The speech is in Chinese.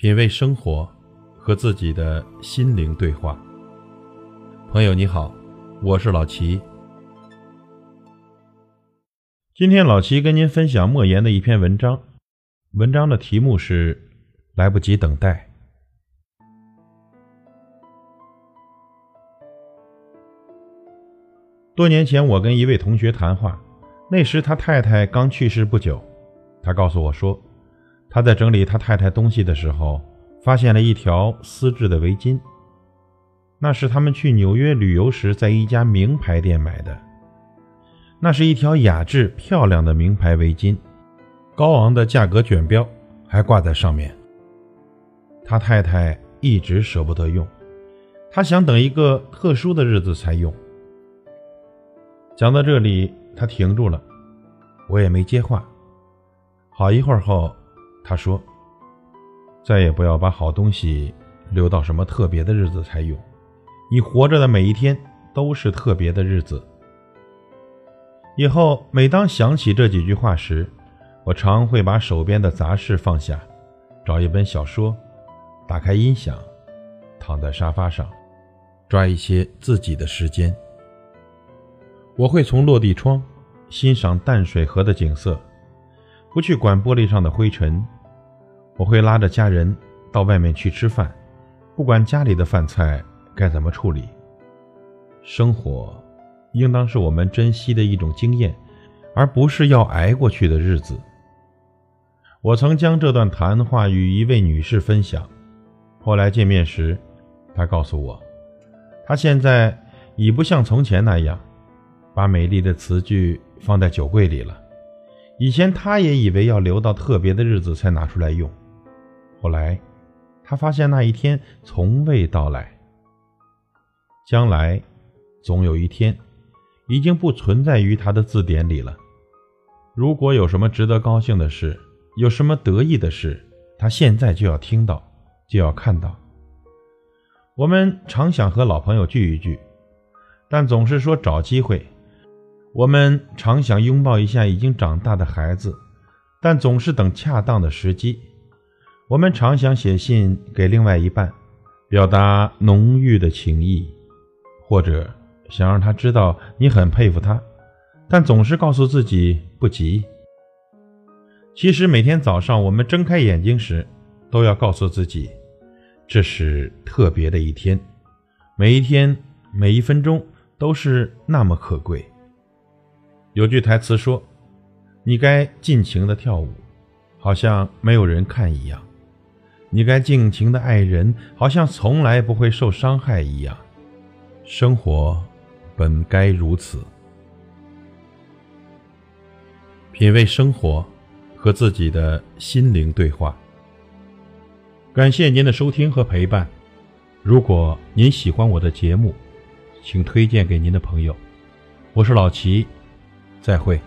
品味生活，和自己的心灵对话。朋友你好，我是老齐。今天老齐跟您分享莫言的一篇文章，文章的题目是《来不及等待》。多年前，我跟一位同学谈话，那时他太太刚去世不久，他告诉我说。他在整理他太太东西的时候，发现了一条丝质的围巾。那是他们去纽约旅游时在一家名牌店买的。那是一条雅致漂亮的名牌围巾，高昂的价格卷标还挂在上面。他太太一直舍不得用，他想等一个特殊的日子才用。讲到这里，他停住了，我也没接话。好一会儿后。他说：“再也不要把好东西留到什么特别的日子才用，你活着的每一天都是特别的日子。”以后每当想起这几句话时，我常会把手边的杂事放下，找一本小说，打开音响，躺在沙发上，抓一些自己的时间。我会从落地窗欣赏淡水河的景色。不去管玻璃上的灰尘，我会拉着家人到外面去吃饭，不管家里的饭菜该怎么处理。生活，应当是我们珍惜的一种经验，而不是要挨过去的日子。我曾将这段谈话与一位女士分享，后来见面时，她告诉我，她现在已不像从前那样，把美丽的词句放在酒柜里了。以前他也以为要留到特别的日子才拿出来用，后来他发现那一天从未到来。将来总有一天，已经不存在于他的字典里了。如果有什么值得高兴的事，有什么得意的事，他现在就要听到，就要看到。我们常想和老朋友聚一聚，但总是说找机会。我们常想拥抱一下已经长大的孩子，但总是等恰当的时机。我们常想写信给另外一半，表达浓郁的情谊，或者想让他知道你很佩服他，但总是告诉自己不急。其实每天早上我们睁开眼睛时，都要告诉自己，这是特别的一天，每一天每一分钟都是那么可贵。有句台词说：“你该尽情的跳舞，好像没有人看一样；你该尽情的爱人，好像从来不会受伤害一样。生活本该如此。品味生活，和自己的心灵对话。感谢您的收听和陪伴。如果您喜欢我的节目，请推荐给您的朋友。我是老齐。”再会。